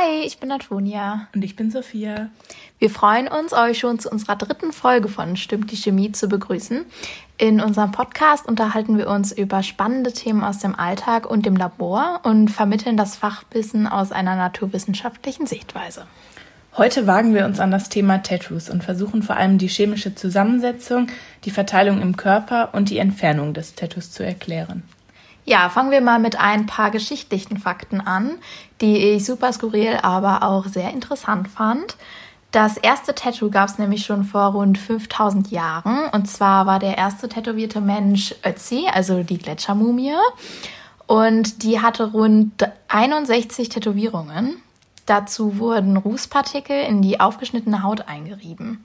Hi, ich bin Antonia. Und ich bin Sophia. Wir freuen uns, euch schon zu unserer dritten Folge von Stimmt die Chemie zu begrüßen. In unserem Podcast unterhalten wir uns über spannende Themen aus dem Alltag und dem Labor und vermitteln das Fachwissen aus einer naturwissenschaftlichen Sichtweise. Heute wagen wir uns an das Thema Tattoos und versuchen vor allem die chemische Zusammensetzung, die Verteilung im Körper und die Entfernung des Tattoos zu erklären. Ja, fangen wir mal mit ein paar geschichtlichen Fakten an, die ich super skurril, aber auch sehr interessant fand. Das erste Tattoo gab es nämlich schon vor rund 5000 Jahren. Und zwar war der erste tätowierte Mensch Ötzi, also die Gletschermumie. Und die hatte rund 61 Tätowierungen. Dazu wurden Rußpartikel in die aufgeschnittene Haut eingerieben.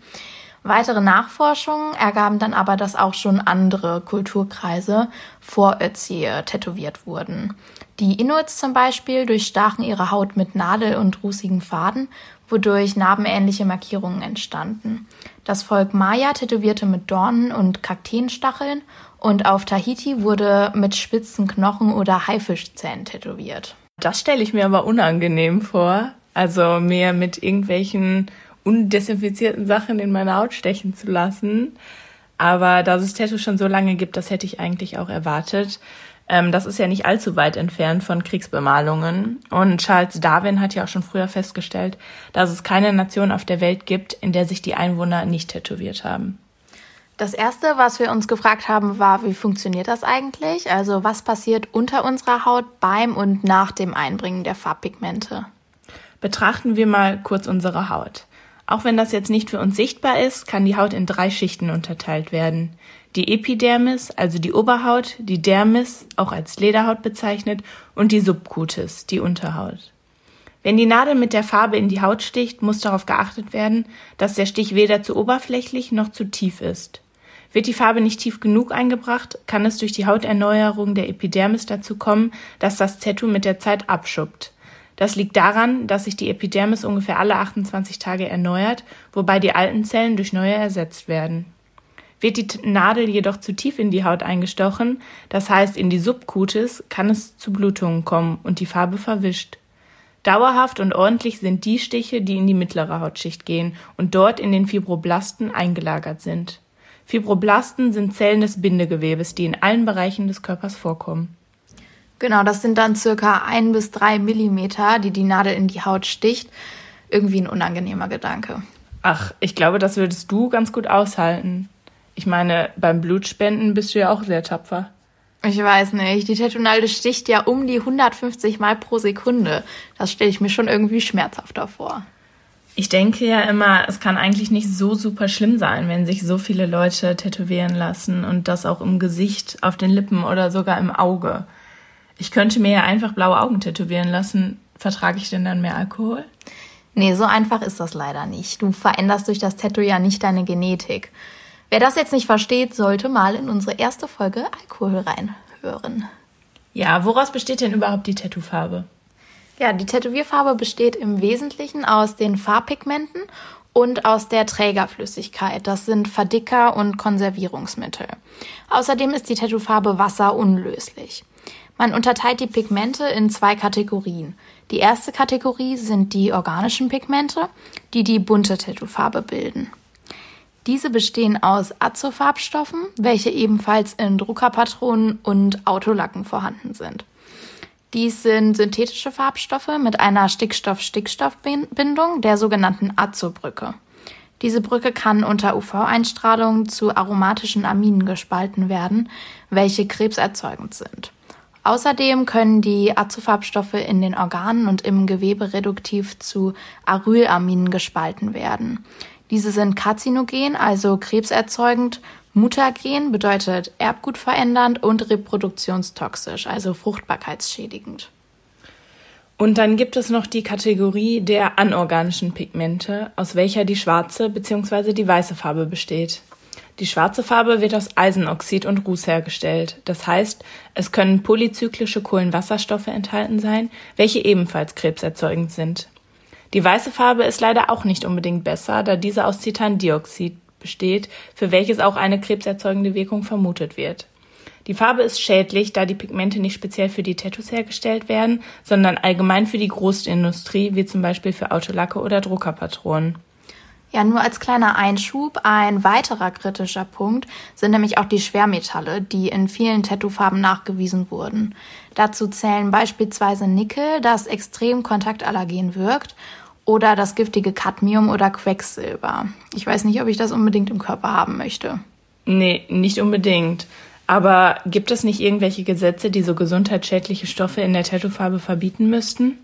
Weitere Nachforschungen ergaben dann aber, dass auch schon andere Kulturkreise vor Ötzi tätowiert wurden. Die Inuits zum Beispiel durchstachen ihre Haut mit Nadel- und rußigen Faden, wodurch narbenähnliche Markierungen entstanden. Das Volk Maya tätowierte mit Dornen und Kakteenstacheln und auf Tahiti wurde mit spitzen Knochen oder Haifischzähnen tätowiert. Das stelle ich mir aber unangenehm vor. Also mir mit irgendwelchen undesinfizierten Sachen in meine Haut stechen zu lassen. Aber dass es Tattoos schon so lange gibt, das hätte ich eigentlich auch erwartet. Ähm, das ist ja nicht allzu weit entfernt von Kriegsbemalungen. Und Charles Darwin hat ja auch schon früher festgestellt, dass es keine Nation auf der Welt gibt, in der sich die Einwohner nicht tätowiert haben. Das erste, was wir uns gefragt haben, war, wie funktioniert das eigentlich? Also was passiert unter unserer Haut beim und nach dem Einbringen der Farbpigmente? Betrachten wir mal kurz unsere Haut. Auch wenn das jetzt nicht für uns sichtbar ist, kann die Haut in drei Schichten unterteilt werden. Die Epidermis, also die Oberhaut, die Dermis, auch als Lederhaut bezeichnet, und die Subcutis, die Unterhaut. Wenn die Nadel mit der Farbe in die Haut sticht, muss darauf geachtet werden, dass der Stich weder zu oberflächlich noch zu tief ist. Wird die Farbe nicht tief genug eingebracht, kann es durch die Hauterneuerung der Epidermis dazu kommen, dass das Tattoo mit der Zeit abschuppt. Das liegt daran, dass sich die Epidermis ungefähr alle 28 Tage erneuert, wobei die alten Zellen durch neue ersetzt werden. Wird die Nadel jedoch zu tief in die Haut eingestochen, das heißt in die Subcutis, kann es zu Blutungen kommen und die Farbe verwischt. Dauerhaft und ordentlich sind die Stiche, die in die mittlere Hautschicht gehen und dort in den Fibroblasten eingelagert sind. Fibroblasten sind Zellen des Bindegewebes, die in allen Bereichen des Körpers vorkommen. Genau, das sind dann circa ein bis drei Millimeter, die die Nadel in die Haut sticht. Irgendwie ein unangenehmer Gedanke. Ach, ich glaube, das würdest du ganz gut aushalten. Ich meine, beim Blutspenden bist du ja auch sehr tapfer. Ich weiß nicht. Die Tattoo-Nadel sticht ja um die 150 Mal pro Sekunde. Das stelle ich mir schon irgendwie schmerzhafter vor. Ich denke ja immer, es kann eigentlich nicht so super schlimm sein, wenn sich so viele Leute tätowieren lassen und das auch im Gesicht, auf den Lippen oder sogar im Auge. Ich könnte mir ja einfach blaue Augen tätowieren lassen. Vertrage ich denn dann mehr Alkohol? Nee, so einfach ist das leider nicht. Du veränderst durch das Tattoo ja nicht deine Genetik. Wer das jetzt nicht versteht, sollte mal in unsere erste Folge Alkohol reinhören. Ja, woraus besteht denn überhaupt die Tattoofarbe? Ja, die Tätowierfarbe besteht im Wesentlichen aus den Farbpigmenten und aus der Trägerflüssigkeit. Das sind Verdicker und Konservierungsmittel. Außerdem ist die Tattoofarbe wasserunlöslich. Man unterteilt die Pigmente in zwei Kategorien. Die erste Kategorie sind die organischen Pigmente, die die bunte Tattoofarbe bilden. Diese bestehen aus Azofarbstoffen, welche ebenfalls in Druckerpatronen und Autolacken vorhanden sind. Dies sind synthetische Farbstoffe mit einer Stickstoff-Stickstoff-Bindung, der sogenannten Azobrücke. Diese Brücke kann unter UV-Einstrahlung zu aromatischen Aminen gespalten werden, welche krebserzeugend sind. Außerdem können die Azofarbstoffe in den Organen und im Gewebe reduktiv zu Arylaminen gespalten werden. Diese sind karzinogen, also krebserzeugend, mutagen bedeutet erbgutverändernd und reproduktionstoxisch, also fruchtbarkeitsschädigend. Und dann gibt es noch die Kategorie der anorganischen Pigmente, aus welcher die schwarze bzw. die weiße Farbe besteht. Die schwarze Farbe wird aus Eisenoxid und Ruß hergestellt. Das heißt, es können polyzyklische Kohlenwasserstoffe enthalten sein, welche ebenfalls krebserzeugend sind. Die weiße Farbe ist leider auch nicht unbedingt besser, da diese aus Titandioxid besteht, für welches auch eine krebserzeugende Wirkung vermutet wird. Die Farbe ist schädlich, da die Pigmente nicht speziell für die Tattoos hergestellt werden, sondern allgemein für die Großindustrie, wie zum Beispiel für Autolacke oder Druckerpatronen. Ja, nur als kleiner Einschub, ein weiterer kritischer Punkt sind nämlich auch die Schwermetalle, die in vielen Tattoofarben nachgewiesen wurden. Dazu zählen beispielsweise Nickel, das extrem kontaktallergen wirkt, oder das giftige Cadmium oder Quecksilber. Ich weiß nicht, ob ich das unbedingt im Körper haben möchte. Nee, nicht unbedingt. Aber gibt es nicht irgendwelche Gesetze, die so gesundheitsschädliche Stoffe in der Tattoofarbe verbieten müssten?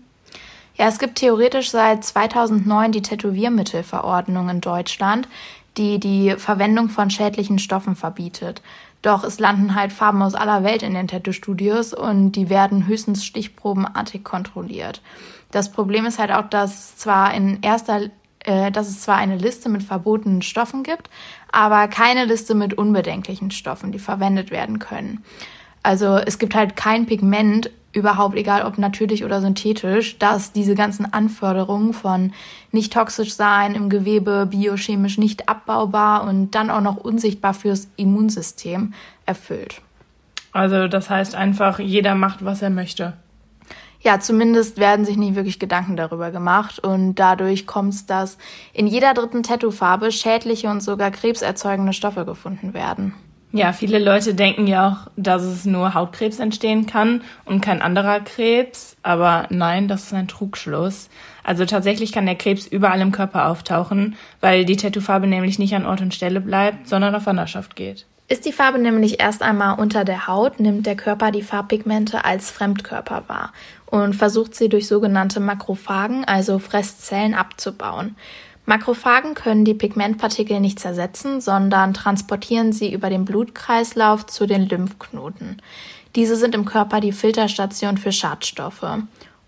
Ja, es gibt theoretisch seit 2009 die Tätowiermittelverordnung in Deutschland, die die Verwendung von schädlichen Stoffen verbietet. Doch es landen halt Farben aus aller Welt in den Tattoo-Studios und die werden höchstens stichprobenartig kontrolliert. Das Problem ist halt auch, dass zwar in erster äh, dass es zwar eine Liste mit verbotenen Stoffen gibt, aber keine Liste mit unbedenklichen Stoffen, die verwendet werden können. Also es gibt halt kein Pigment, überhaupt egal ob natürlich oder synthetisch, das diese ganzen Anforderungen von nicht toxisch sein, im Gewebe biochemisch nicht abbaubar und dann auch noch unsichtbar fürs Immunsystem erfüllt. Also das heißt einfach, jeder macht, was er möchte ja, zumindest werden sich nicht wirklich Gedanken darüber gemacht und dadurch kommt es, dass in jeder dritten Tattoofarbe schädliche und sogar krebserzeugende Stoffe gefunden werden. Ja, viele Leute denken ja auch, dass es nur Hautkrebs entstehen kann und kein anderer Krebs, aber nein, das ist ein Trugschluss. Also tatsächlich kann der Krebs überall im Körper auftauchen, weil die Tattoofarbe nämlich nicht an Ort und Stelle bleibt, sondern auf Wanderschaft geht. Ist die Farbe nämlich erst einmal unter der Haut, nimmt der Körper die Farbpigmente als Fremdkörper wahr und versucht sie durch sogenannte Makrophagen, also Fresszellen, abzubauen. Makrophagen können die Pigmentpartikel nicht zersetzen, sondern transportieren sie über den Blutkreislauf zu den Lymphknoten. Diese sind im Körper die Filterstation für Schadstoffe.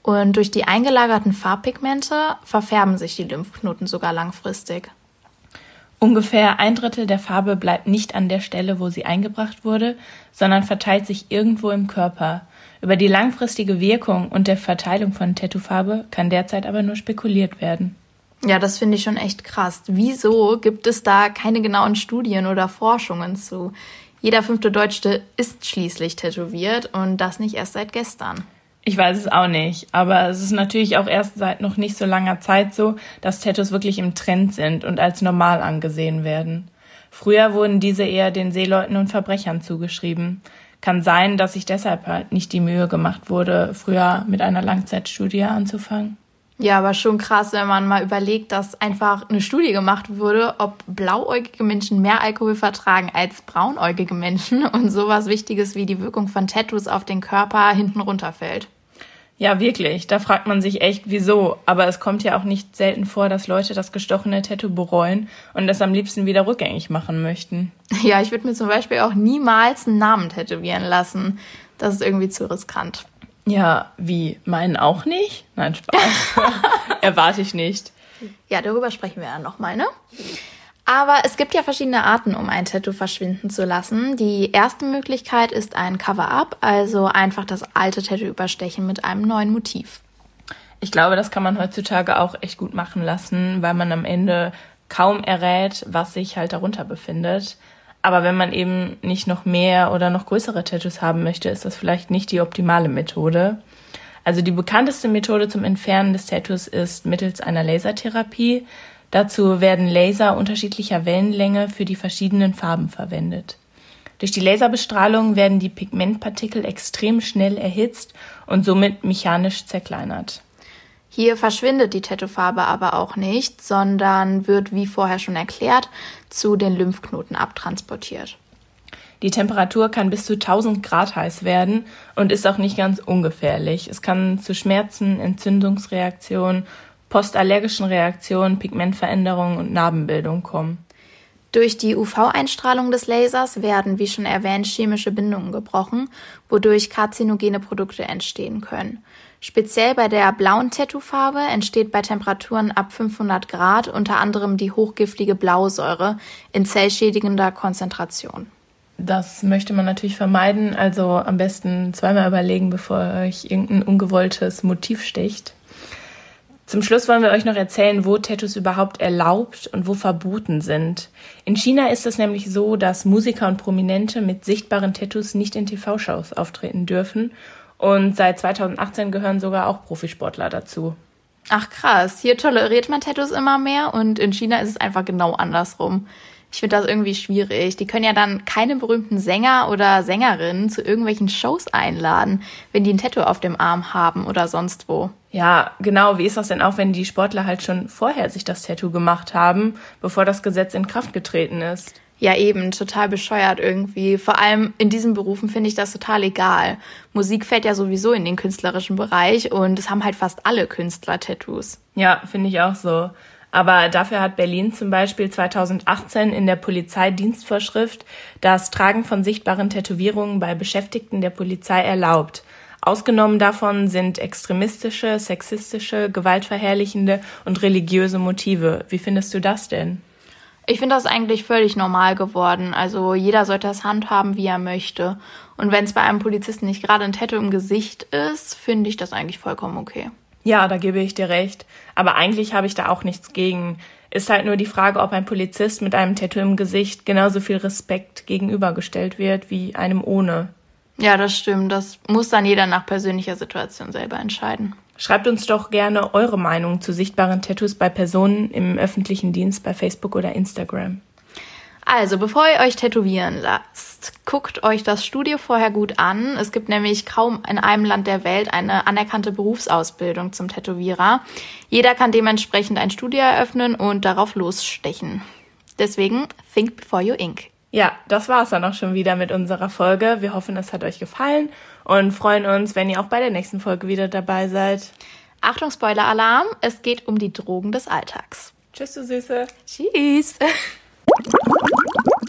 Und durch die eingelagerten Farbpigmente verfärben sich die Lymphknoten sogar langfristig. Ungefähr ein Drittel der Farbe bleibt nicht an der Stelle, wo sie eingebracht wurde, sondern verteilt sich irgendwo im Körper. Über die langfristige Wirkung und der Verteilung von Tattoofarbe kann derzeit aber nur spekuliert werden. Ja, das finde ich schon echt krass. Wieso gibt es da keine genauen Studien oder Forschungen zu? Jeder fünfte Deutsche ist schließlich tätowiert und das nicht erst seit gestern. Ich weiß es auch nicht, aber es ist natürlich auch erst seit noch nicht so langer Zeit so, dass Tattoos wirklich im Trend sind und als normal angesehen werden. Früher wurden diese eher den Seeleuten und Verbrechern zugeschrieben. Kann sein, dass sich deshalb halt nicht die Mühe gemacht wurde, früher mit einer Langzeitstudie anzufangen. Ja, aber schon krass, wenn man mal überlegt, dass einfach eine Studie gemacht wurde, ob blauäugige Menschen mehr Alkohol vertragen als braunäugige Menschen und sowas Wichtiges wie die Wirkung von Tattoos auf den Körper hinten runterfällt. Ja, wirklich. Da fragt man sich echt, wieso. Aber es kommt ja auch nicht selten vor, dass Leute das gestochene Tattoo bereuen und es am liebsten wieder rückgängig machen möchten. Ja, ich würde mir zum Beispiel auch niemals einen Namen tätowieren lassen. Das ist irgendwie zu riskant. Ja, wie? Meinen auch nicht? Nein, Spaß. Erwarte ich nicht. Ja, darüber sprechen wir ja nochmal, ne? Aber es gibt ja verschiedene Arten, um ein Tattoo verschwinden zu lassen. Die erste Möglichkeit ist ein Cover-up, also einfach das alte Tattoo überstechen mit einem neuen Motiv. Ich glaube, das kann man heutzutage auch echt gut machen lassen, weil man am Ende kaum errät, was sich halt darunter befindet. Aber wenn man eben nicht noch mehr oder noch größere Tattoos haben möchte, ist das vielleicht nicht die optimale Methode. Also die bekannteste Methode zum Entfernen des Tattoos ist mittels einer Lasertherapie. Dazu werden Laser unterschiedlicher Wellenlänge für die verschiedenen Farben verwendet. Durch die Laserbestrahlung werden die Pigmentpartikel extrem schnell erhitzt und somit mechanisch zerkleinert. Hier verschwindet die Tattoofarbe aber auch nicht, sondern wird, wie vorher schon erklärt, zu den Lymphknoten abtransportiert. Die Temperatur kann bis zu 1000 Grad heiß werden und ist auch nicht ganz ungefährlich. Es kann zu Schmerzen, Entzündungsreaktionen postallergischen Reaktionen, Pigmentveränderungen und Narbenbildung kommen. Durch die UV-Einstrahlung des Lasers werden, wie schon erwähnt, chemische Bindungen gebrochen, wodurch karzinogene Produkte entstehen können. Speziell bei der blauen Tattoofarbe entsteht bei Temperaturen ab 500 Grad unter anderem die hochgiftige Blausäure in zellschädigender Konzentration. Das möchte man natürlich vermeiden, also am besten zweimal überlegen, bevor euch irgendein ungewolltes Motiv sticht. Zum Schluss wollen wir euch noch erzählen, wo Tattoos überhaupt erlaubt und wo verboten sind. In China ist es nämlich so, dass Musiker und Prominente mit sichtbaren Tattoos nicht in TV-Shows auftreten dürfen. Und seit 2018 gehören sogar auch Profisportler dazu. Ach krass, hier toleriert man Tattoos immer mehr und in China ist es einfach genau andersrum. Ich finde das irgendwie schwierig. Die können ja dann keine berühmten Sänger oder Sängerinnen zu irgendwelchen Shows einladen, wenn die ein Tattoo auf dem Arm haben oder sonst wo. Ja, genau. Wie ist das denn auch, wenn die Sportler halt schon vorher sich das Tattoo gemacht haben, bevor das Gesetz in Kraft getreten ist? Ja, eben, total bescheuert irgendwie. Vor allem in diesen Berufen finde ich das total egal. Musik fällt ja sowieso in den künstlerischen Bereich und es haben halt fast alle Künstler Tattoos. Ja, finde ich auch so. Aber dafür hat Berlin zum Beispiel 2018 in der Polizeidienstvorschrift das Tragen von sichtbaren Tätowierungen bei Beschäftigten der Polizei erlaubt. Ausgenommen davon sind extremistische, sexistische, gewaltverherrlichende und religiöse Motive. Wie findest du das denn? Ich finde das eigentlich völlig normal geworden. Also jeder sollte das handhaben, wie er möchte. Und wenn es bei einem Polizisten nicht gerade ein Tattoo im Gesicht ist, finde ich das eigentlich vollkommen okay. Ja, da gebe ich dir recht. Aber eigentlich habe ich da auch nichts gegen. Ist halt nur die Frage, ob ein Polizist mit einem Tattoo im Gesicht genauso viel Respekt gegenübergestellt wird wie einem ohne. Ja, das stimmt. Das muss dann jeder nach persönlicher Situation selber entscheiden. Schreibt uns doch gerne eure Meinung zu sichtbaren Tattoos bei Personen im öffentlichen Dienst bei Facebook oder Instagram. Also, bevor ihr euch tätowieren lasst, guckt euch das Studio vorher gut an. Es gibt nämlich kaum in einem Land der Welt eine anerkannte Berufsausbildung zum Tätowierer. Jeder kann dementsprechend ein Studio eröffnen und darauf losstechen. Deswegen, think before you ink. Ja, das war's dann auch schon wieder mit unserer Folge. Wir hoffen, es hat euch gefallen und freuen uns, wenn ihr auch bei der nächsten Folge wieder dabei seid. Achtung, Spoiler-Alarm, es geht um die Drogen des Alltags. Tschüss, du Süße. Tschüss.